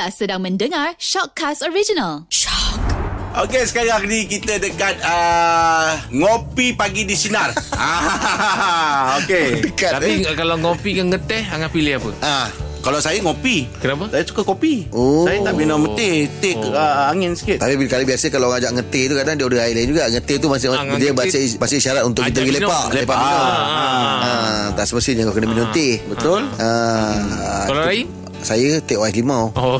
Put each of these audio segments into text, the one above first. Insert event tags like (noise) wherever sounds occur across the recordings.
Anda sedang mendengar Shockcast Original. Shock. Okey, sekarang ni kita dekat uh, ngopi pagi di sinar. (laughs) ah, (laughs) okey. Tapi eh? kalau ngopi ke ngeteh Angah pilih apa? Ah, kalau saya ngopi. Kenapa? Saya suka kopi. Oh. Saya tak minum teh, teh Oh. uh, angin sikit. Tapi kali biasa kalau orang ajak ngeteh tu kadang dia order air lain juga. Ngeteh tu masih Ah, dia bahasa bahasa isyarat untuk kita pergi minum. lepak, lepak Lepak. minum. Ah. Ah, tak semestinya kau kena minum teh. Betul? Ah, Kalau tu- lain? Saya teh ais limau. Oh.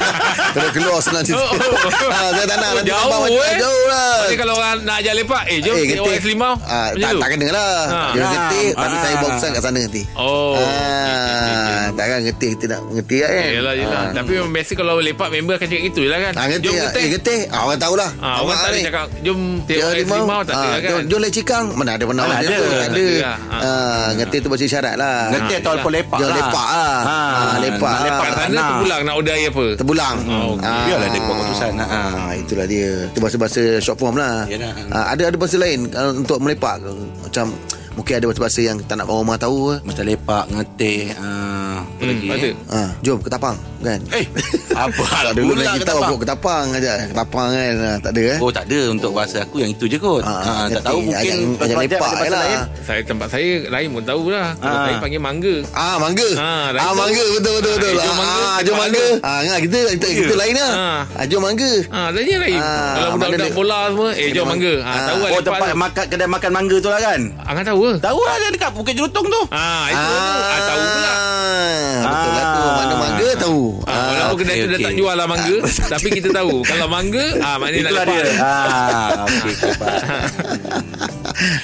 (laughs) Kena keluar senang cerita. Oh. (laughs) ah, saya tak nak Oh, nanti jauh, nampak macam eh. jauh lah. Jadi kalau orang nak ajak lepak, eh jom Eh, getih. OS limau. Ah, Macam tak, tu? tak kena lah. Ha. Dia Ah. getih tapi Ah. saya bawa pesan kat sana nanti. Oh. Ah, takkan getih kita nak getih kan. Yelah, yelah. Ah. Tapi memang biasa kalau lepak member akan cakap gitu je lah kan. Ah, getih. Jom ah. ngeteh. Eh, getih. Ah, orang tahulah. Ah, orang tak ada cakap, jom Dia OS limau, tak ada Ah, lah kan. Jom, lek cikang Mana ada Mana ada ada. Tak lah. Ah. Ah, Ngetih tu bahasa isyarat lah Ngeteh atau lepak Jom lah. lepak lah Ah, lepak lah. Lepak Kat sana terpulang nak order air apa. Terpulang Oh, okey. Ah. Biarlah dia buat keputusan. Ah. Ah, itulah dia Itu bahasa-bahasa short form lah Yalah. ah, Ada ada bahasa lain ah, Untuk melepak Macam Mungkin ada bahasa-bahasa yang Tak nak orang rumah tahu Macam lepak, ngeteh, uh, apa Hmm, lagi? ada. Eh? ah, Jom ke tapang Kan Eh, apa hal Dulu pula lagi ke tahu tapang? Kok ke tapang aja Ketapang kan ah, Tak ada eh Oh tak ada Untuk bahasa aku yang itu je kot Ah, ah, Tak tahu mungkin Ajak- ajak lepak je lah. lain. Saya tempat saya lain pun tahu lah. Kalau Ah. saya panggil mangga. Ah mangga. Ah, lain Ah, mangga betul betul Ah, betul. mangga, Ah, jom mangga. Ah, ngah kita kita, kita lain lah. Ah. Ah, jom mangga. Ah, tadi lain. Ah, Kalau budak-budak bola semua, eh jom mang- mangga. Ah, Ah. tahu lah Oh tempat makan kedai makan mangga tu lah kan Angah tahu ke? Tahu lah dekat Bukit Jelutong tu Ah, itu ah. tahu pula. Ah, betul lah tu. Ah. Mana mangga tahu. Ah, walaupun kedai okey, tu dah okey. tak jual lah mangga (laughs) Tapi kita tahu Kalau mangga ah, Maknanya nak Itulah lepak dia ah, okay, okay, faham. (laughs)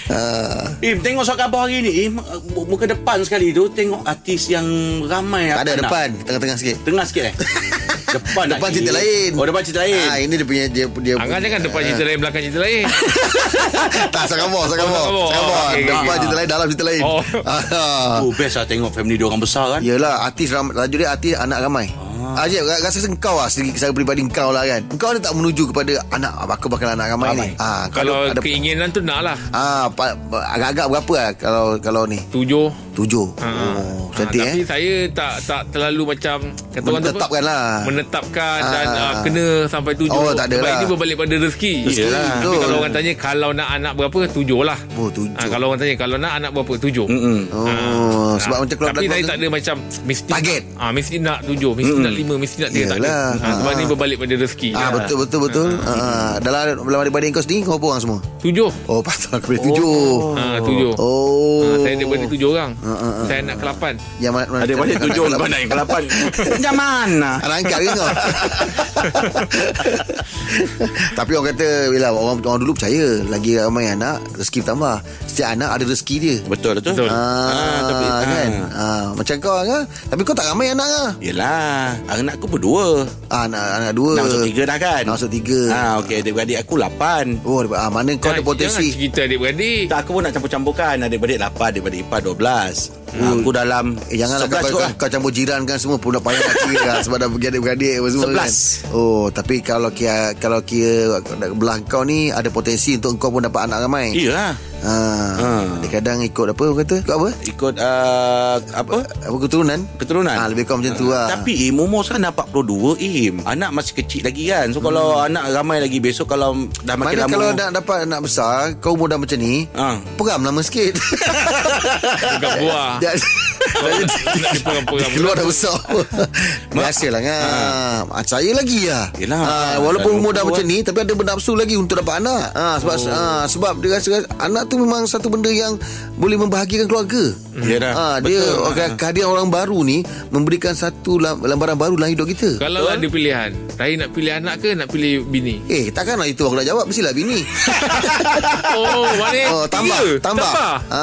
Ah, Im tengok surat khabar hari ni Im Muka depan sekali tu Tengok artis yang ramai tak ada depan, tengah-tengah sikit. Tengah sikit eh (laughs) Depan Depan cerita lain. Oh depan cerita lain Ah, ini dia punya dia dia. Angah jangan depan cerita lain Belakang cerita lain (laughs) tak. Oh. Oh, okey, okey, Depan cerita lain, dalam cerita lain. Oh. (laughs) Ah. Oh best lah tengok family dia orang besar kan Yelah artis Laju dia artis anak ramai ah. Ajib rasa engkau lah Segi saya pribadi engkau lah kan Engkau ni tak menuju kepada Anak Bakal bakal anak ramai, Ramai. ni ah, Kalau ada, keinginan tu nak lah ah, pa- Agak-agak berapa lah Kalau kalau ni Tujuh Tujuh Ah, Oh ah, Cantik Tapi eh saya tak tak terlalu macam kata orang tu apa? Menetapkan lah Menetapkan dan Ah. uh, kena sampai tujuh Oh, tak ada Sebab lah. ini berbalik pada rezeki Rezeki. Tapi betul. kalau orang tanya Kalau nak anak berapa Tujuh lah Oh tujuh Ah, Kalau orang tanya Kalau nak anak berapa Tujuh Mm-mm. Oh Ah, Sebab ah, macam keluarga Tapi saya tak ada macam mesti Target. ah Mesti nak tujuh Mesti nak lima Mesti nak tiga Tak ada ah, Sebab Ah. ni berbalik pada rezeki Ah betul betul betul. Ah, dalam dalam adik-adik kau sendiri kau berapa orang semua? Tujuh Oh pasal aku boleh tujuh. ah, Tujuh Oh. Ah, Saya ada beradik tujuh orang Ah, ah. Saya anak ke lapan Yang mana, mana Ada banyak tujuh Kau nak yang ke-8 Macam (laughs) mana Anak angkat ke kau? (laughs) Tapi orang kata bila orang orang dulu percaya lagi ramai anak rezeki bertambah. Setiap anak ada rezeki dia. Betul betul Betul. Ah, Ah, tapi, kan. ah. Ah, macam kau kan. Tapi kau tak ramai anak ah. Yelah Anak aku berdua Ah, anak anak dua. Nak masuk tiga dah kan Nak masuk tiga. Ah, Okey adik-beradik aku lapan Oh, ah, mana kau ada Jangan- potensi. Jangan cerita adik-beradik Tak aku pun nak campur-campurkan Adik-beradik lapan Adik-beradik ipar dua belas Aku dalam Eh, janganlah kau, kau, lah. kau campur jiran kan semua pun dah payah nak kira lah, sebab dah pergi adik-beradik apa semua Sebelas. kan. Oh, tapi kalau kira kalau kira belah kau ni ada potensi untuk kau pun dapat anak ramai. Iyalah Ha. Ha. Dia kadang ikut apa orang kata? Ikut apa? Ikut uh, Apa Apa keturunan? Keturunan Ha, lebih kurang macam tu lah. Tapi Im Umur sekarang dah 42 Im Anak masih kecil lagi kan So kalau anak ramai lagi Besok kalau Dah makin Hmm. Mana lama kalau nak dapat anak besar, kau umur dah macam ni, Ah. peram lama sikit. (laughs) Dekat buah Dia- Keluar dah besar. (laughs) Biasalah kan? Ha. Saya lagi lah. Yelah. ha, Walaupun umur dah 20 macam ni Tapi ada bernafsu lagi Untuk dapat anak. Ha, Sebab Oh. ha, sebab dia rasa Anak tu memang satu benda yang Boleh membahagiakan keluarga. Yelah, ha, Dia betul. okay, Kehadiran orang baru ni Memberikan satu lambaran baru Dalam hidup kita. Kalau ada pilihan Saya nak pilih anak ke Nak pilih bini? Eh takkanlah itu aku nak jawab Mestilah bini. (laughs) Oh mana Oh tambah tiga? Tambah. Tambah. Ha.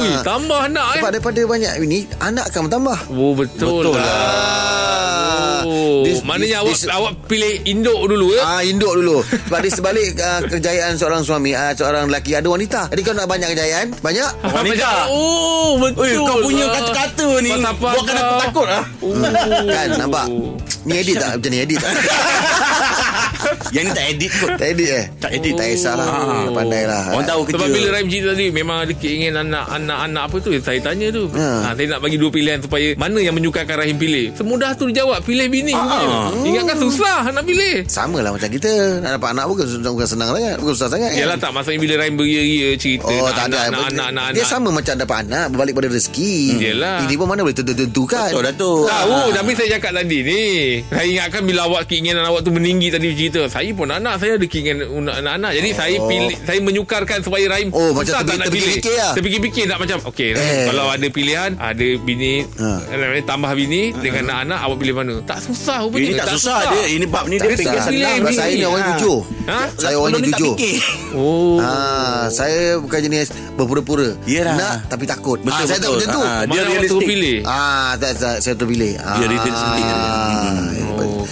Ui tambah anak eh Sebab daripada banyak ini Anak akan bertambah Oh betul, Betul lah. Ah. Oh, This- maknanya this- awak this- awak pilih induk dulu ya? Ah induk dulu. Sebab di sebalik uh, kejayaan seorang suami, uh, seorang lelaki ada wanita. Jadi kau nak banyak kejayaan, banyak (laughs) Wanita. Oh, betul. Oi, kau punya lah. kata-kata ni Patah-patah. Buatkan aku takut ah. Oh. kan nampak. Ni edit tak macam ni edit tak? (laughs) Yang ni tak edit kot. Tak edit eh Tak edit. Tak kisahlah Ah. Pandai lah Orang tahu kerja. Sebab bila Rahim cerita tadi Memang ada keinginan anak-anak apa tu Saya tanya tu Ha. ha. Saya nak bagi dua pilihan Supaya mana yang menyukakan Rahim pilih Semudah tu dijawab Pilih bini Ah. ha. Ingatkan susah nak pilih Sama lah macam kita Nak dapat anak pun bukan, bukan senang sangat Bukan susah sangat kan? Yalah tak Maksudnya bila Rahim beria-ria Cerita Oh nak tak ada anak, anak, anak, Dia anak. sama macam dapat anak Berbalik pada rezeki Yelah. Ini pun mana boleh tentu-tentukan Betul dah tu. Tahu Tapi saya cakap tadi ni Saya ingatkan bila awak Keinginan awak tu meninggi tadi cerita Saya pun anak Saya ada keinginan untuk anak-anak Jadi saya pilih Saya menyukarkan supaya Rahim Oh, macam susah tak nak pilih terfikir lah. Terfikir-fikir nak macam Rahim, Eh. Kalau ada pilihan Ada bini Ha. eh, Tambah bini Dengan anak-anak Awak pilih mana Tak susah rupanya Ini tak, susah. dia. Ini bab ni Tak dia fikir susah. senang. Sebab saya ni orang Ha. jujur Ha? Saya orang tak jujur. Oh Ah, saya bukan jenis berpura-pura. Yelah. Nak tapi takut. Betul, ah, saya tak macam tu. Ah, Mana dia realistik. pilih Ah, tak, tak, saya terpilih. Ah, Dia realistik.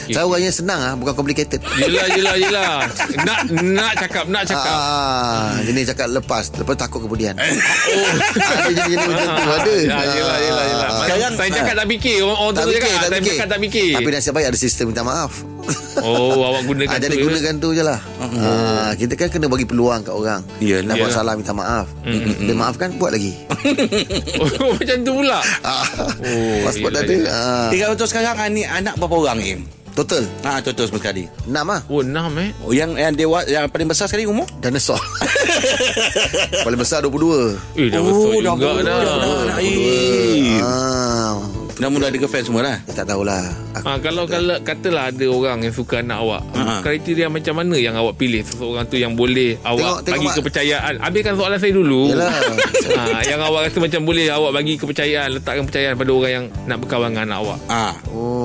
Okey. Saya orangnya senang ah, bukan complicated. Yelah (laughs) yelah yelah Nak nak cakap Nak cakap Ah, jenis cakap lepas, lepas takut kemudian. Oh, (laughs) ada jenis-jenis macam tu ada. Ya, yelah, yelah, yelah. Ah, Sekarang, saya cakap tak fikir. Orang, orang tak tu fikir, cakap, tak saya fikir. cakap tak fikir. Tapi nasib baik ada sistem minta maaf. Oh, awak gunakan Ah, jadi tu. ya? gunakan tu je lah ah, Kita kan kena bagi peluang kat orang Yelah. Nak buat Yelah. salah minta maaf Dia maafkan buat lagi (laughs) Oh, macam tu pula. ah, Oh, Pasport dah ada ah, Tinggal untuk sekarang ah, ni anak berapa orang Im? Total Ha, betul semua sekali. Enam lah Oh, enam eh. Oh, yang yang dewa yang paling besar sekali umur? Dinosaur (laughs) Paling besar 22 Eh, dah besar juga dah. dah. Eh. ah, Dah mula ada girlfriend semua lah. Tak tahulah Aku Ha, kalau kalau katalah ada orang yang suka anak awak, Ha. kriteria macam mana yang awak pilih seseorang tu yang boleh awak Tengok- tengok bagi mak- kepercayaan? Habiskan soalan saya dulu. Ha, (laughs) yang awak rasa macam boleh awak bagi kepercayaan, letakkan kepercayaan pada orang yang nak berkawan dengan anak awak. Ah, Oh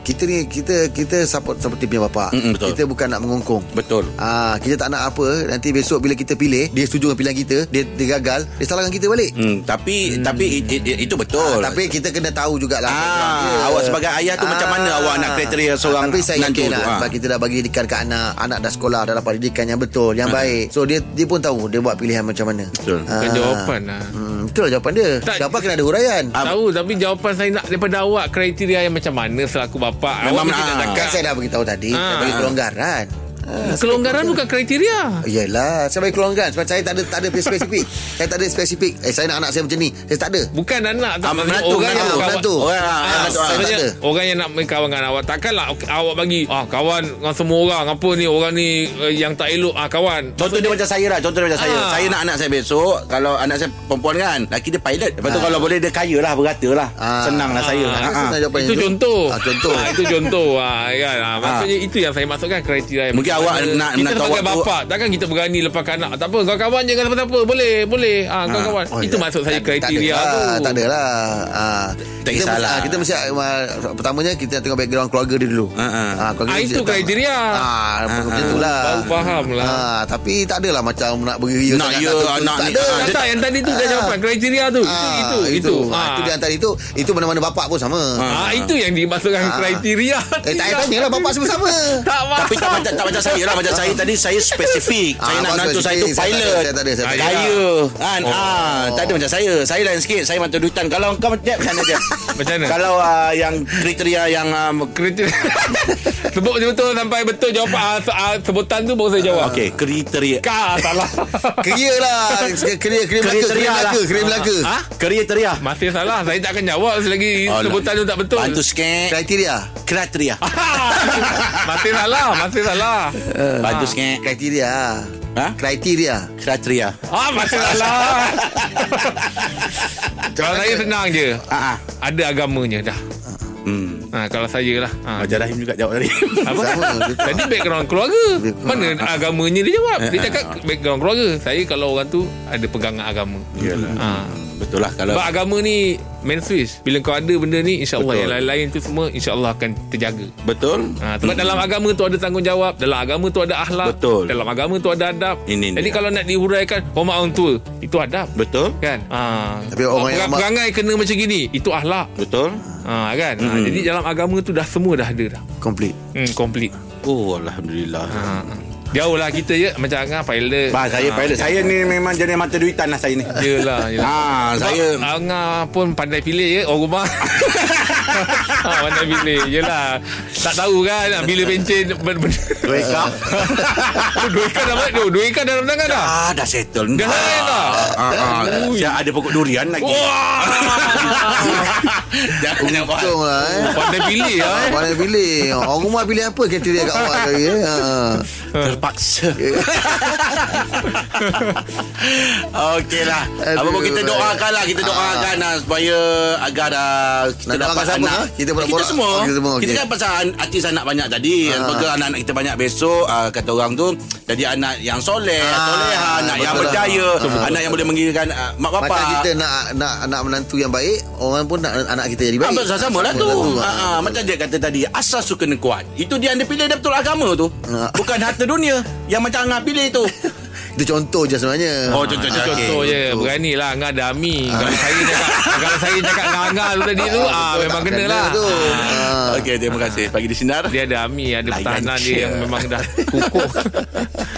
Kita ni Kita kita support seperti punya Mm-mm, betul. Kita bukan nak mengongkong betul. Ah, kita tak nak apa Nanti besok bila kita pilih Dia setuju dengan pilihan kita Dia, dia gagal Dia salahkan kita balik Hmm, tapi hmm. tapi it, it, it, itu betul. Ah, Tapi kita kena tahu jugalah Ah, awak sebagai ayah tu macam mana awak nak kriteria seorang Tapi saya yakin tu, lah ah. Kita dah bagi didikan ke anak Anak dah sekolah Dah dapat didikan yang betul Yang baik So dia dia pun tahu Dia buat pilihan macam mana Betul. Bukan jawapan lah. hmm, Betul lah jawapan dia Tak. Jawapan kena ada huraian Ah, Tahu tapi jawapan saya nak daripada awak kriteria yang macam mana selaku bapa. Memang, awak ah. nak Kan cakap. saya dah beritahu tadi Ah. Saya bagi kelonggaran Ah, Kelonggaran bukan kriteria. Yelah Saya bagi kelonggaran Sebab saya tak ada Tak ada spesifik (laughs) Saya tak ada spesifik Eh saya nak anak saya macam ni Saya tak ada Bukan anak tak Ah, maksudnya menantu, orang yang menantu, berkawan- menantu. Orang ah, Ah, menantu, ah. saya tak maksudnya ada. orang yang nak berkawan dengan awak takkanlah awak bagi ah kawan dengan semua orang apa ni orang ni uh, yang tak elok ah kawan Contoh dia macam saya lah Contoh dia macam saya Ah. Saya nak anak saya besok Kalau anak saya perempuan kan Laki dia pilot Lepas tu Ah. kalau boleh dia kaya lah Berata lah Ah. Senang lah saya Ah. Ah, ah. Itu yang contoh. ah, Contoh Ah, itu contoh. Ah, kan. Ah, maksudnya itu yang saya maksudkan kriteria. yang Mungkin awak mana. nak- kita nak tahu sebagai bapa takkan kita berani lepaskan anak. Tak apa kau kawan je dengan siapa-siapa. Boleh, boleh. Ah, kau Ah. kawan. Oh, itu ya. maksud saya kriteria tak ada tu. lah, Tak ada lah ah, Tak kita, kisahlah. ah, Kita mesti ah, Pertamanya kita tengok background keluarga dia dulu keluarga Ah, dia itu kriteria. ah, Macam tu lah Baru faham lah. ah, Tapi tak adalah macam Nak beria Nak ya, tu. anak Tak ada Tak, yang tadi tu dah Ah. jawapan kriteria tu. Itu, itu, itu, di antara itu Itu mana-mana bapak pun sama Ah, itu yang dimaksudkan Ah. kriteria. Eh tak payah tanya lah Bapak semua sama Tak. Tapi tak macam tak macam saya lah Macam saya tadi Saya spesifik Saya Ah, nak abang menantu saya tu spesifik. Saya tak ada, pilot saya tak ada, saya tak ada. Kaya Kan Oh. ah, Tak ada macam saya Saya lain sikit Saya mantu duitan Kalau kau macam macam mana dia Macam mana? Kalau ah, yang kriteria yang um, kriteria (laughs) sebut betul sampai betul jawapan ah, se- ah, sebutan tu baru saya jawab. Okey kriteria Ka salah. (laughs) Lah Melaka Keria Kriteria lah. Melaka Keria Melaka Ha? Kriteria Masih salah. Saya tak akan jawab selagi Oh, sebutan tu tak betul. Bantu sikit Kriteria Kriteria (laughs) masih salah, masih salah. Bantu sikit Kriteria Ha? Kriteria Kriteria Ah, masih salah. (laughs) Kalau saya senang je. Ah. Ada agamanya dah. Hmm. Ha, kalau saya lah. Ha. Macam Rahim juga jawab tadi Apa? Sama Tadi background keluarga Mana agamanya dia jawab Dia cakap background keluarga Saya kalau orang tu Ada pegangan agama Yalah. ha. Betul lah Kalau Sebab agama ni main switch Bila kau ada benda ni InsyaAllah yang lain-lain tu semua InsyaAllah akan terjaga. Betul. Ha, Sebab dalam agama tu ada tanggungjawab Dalam agama tu ada akhlak Betul. Dalam agama tu ada adab. Ini Jadi dia. kalau nak dihuraikan Hormat orang tua Itu adab. Betul. Kan? Ha. Tapi orang yang Perangai kena macam gini Itu akhlak. Betul. Ha, kan? ha, Jadi dalam agama tu dah semua dah ada dah. Complete. Hmm, Complete. Oh Alhamdulillah. Ha. Jauh lah kita je Macam Angah pilot. Bah, saya Ha, pilot. Saya ni memang jenis mata duitan lah saya ni. Yelah, yelah. Ah, saya Angah pun pandai pilih ya Orang rumah. Ha, (laughs) Pandai pilih. Yelah. Tak tahu kan Bila pencen ber- Dua. Oh, (laughs) Dua ekar dalam Dua, dua ekar dalam tangan dah? Ah, dah settle. Dah lain dah Ah, ah. Saya ada pokok durian lagi. Wah (laughs) Jangan yang buat. Untung lah eh. Pandai pilih lah Ah, eh Pandai pilih Orang rumah pilih apa Kriteria kat awak tadi eh? ha. Terpaksa. (laughs) Okeylah. Apa pun kita doakan lah. Kita doakan lah supaya agar uh, kita Nak dapat anak. ha? Kita kita semua. Oh, kita semua, Kita okey. kan pasal artis anak banyak tadi. Semoga anak-anak kita banyak besok. Uh, kata orang tu. Jadi anak yang soleh. Ah, Soleha. Anak yang lah. berjaya. Betul, Anak yang boleh menggirakan uh, mak bapak. Macam kita nak nak anak menantu yang baik Orang pun nak anak kita jadi Ah, baik betul sama lah tu. Ah, ah, macam dia kata tadi, asas tu kena kuat. Itu dia yang pilih dia betul agama tu. Ah. Bukan harta dunia yang macam Angah pilih tu. (laughs) Itu contoh je sebenarnya Oh, contoh je. Ah, Contoh je betul. Berani lah Angah dami Kalau saya cakap Kalau saya cakap dengan Angah tu tadi tu ah, Memang kena lah tu. Ah. Ah. Okey, terima kasih. Pagi di sinar. Dia ada ami Ada Layan pertahanan dia. Yang memang dah kukuh (laughs)